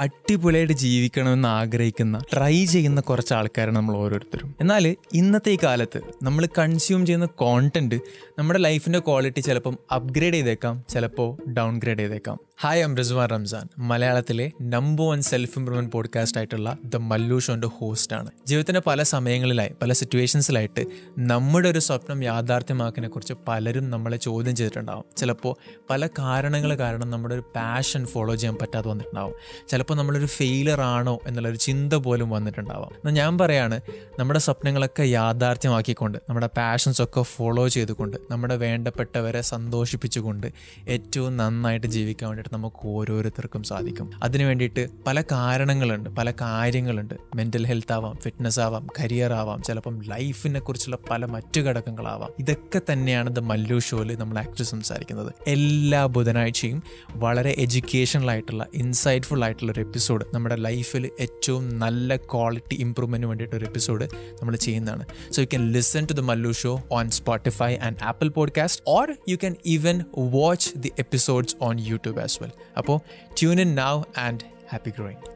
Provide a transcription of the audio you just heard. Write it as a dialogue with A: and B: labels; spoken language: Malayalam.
A: അടിപൊളിയായിട്ട് ജീവിക്കണമെന്ന് ആഗ്രഹിക്കുന്ന ട്രൈ ചെയ്യുന്ന കുറച്ച് ആൾക്കാരാണ് നമ്മൾ ഓരോരുത്തരും. എന്നാൽ ഇന്നത്തെ ഈ കാലത്ത് നമ്മൾ കൺസ്യൂം ചെയ്യുന്ന കോണ്ടന്റ് നമ്മുടെ ലൈഫിന്റെ ക്വാളിറ്റി ചിലപ്പം അപ്ഗ്രേഡ് ചെയ്തേക്കാം ചിലപ്പോൾ ഡൗൺഗ്രേഡ് ചെയ്തേക്കാം. ഹായ് എം റിസ്വാൻ റംസാൻ മലയാളത്തിലെ number one self improvement podcast ആയിട്ടുള്ള ദ മല്ലു ഷോന്റെ ആണ്. ജീവിതത്തിന്റെ പല സമയങ്ങളിലായി പല സിറ്റുവേഷൻസിലായിട്ട് നമ്മുടെ ഒരു സ്വപ്നം യാഥാർത്ഥ്യമാക്കിനെ കുറിച്ച് പലരും നമ്മളെ ചോദ്യം ചെയ്തിട്ടുണ്ടാവും. ചിലപ്പോൾ പല കാരണങ്ങൾ കാരണം നമ്മുടെ ഒരു പാഷൻ ഫോളോ ചെയ്യാൻ പറ്റാതെ വന്നിട്ടുണ്ടാവും. ചിലപ്പോൾ നമ്മളൊരു ഫെയിലർ ആണോ എന്നുള്ളൊരു ചിന്ത പോലും വന്നിട്ടുണ്ടാവാം. എന്നാൽ ഞാൻ പറയാണ് നമ്മുടെ സ്വപ്നങ്ങളൊക്കെ യാഥാർത്ഥ്യമാക്കിക്കൊണ്ട് നമ്മുടെ പാഷൻസ് ഒക്കെ ഫോളോ ചെയ്തുകൊണ്ട് നമ്മുടെ വേണ്ടപ്പെട്ടവരെ സന്തോഷിപ്പിച്ചുകൊണ്ട് ഏറ്റവും നന്നായിട്ട് ജീവിക്കാൻ നമുക്ക് ഓരോരുത്തർക്കും സാധിക്കും. അതിനു വേണ്ടിയിട്ട് പല കാരണങ്ങളുണ്ട് പല കാര്യങ്ങളുണ്ട്. മെന്റൽ ഹെൽത്ത് ആവാം ഫിറ്റ്നസ് ആവാം കരിയർ ആവാം ചിലപ്പം ലൈഫിനെ കുറിച്ചുള്ള പല മറ്റു ഘടകങ്ങളാവാം. ഇതൊക്കെ തന്നെയാണ് ദ മല്ലു ഷോയിൽ നമ്മൾ ആക്ച്വലി സംസാരിക്കുന്നത്. എല്ലാ ബുധനാഴ്ചയും വളരെ എഡ്യൂക്കേഷണൽ ആയിട്ടുള്ള ഇൻസൈറ്റ്ഫുൾ ആയിട്ടുള്ള ഒരു എപ്പിസോഡ് നമ്മുടെ ലൈഫിൽ ഏറ്റവും നല്ല ക്വാളിറ്റി ഇമ്പ്രൂവ്മെന്റിന് വേണ്ടിയിട്ട് ഒരു എപ്പിസോഡ് നമ്മൾ ചെയ്യുന്നതാണ്. So you can listen to the Mallu show on Spotify and Apple podcast or you can even watch the episodes on YouTube as well അപ്പോൾ tune in now and happy growing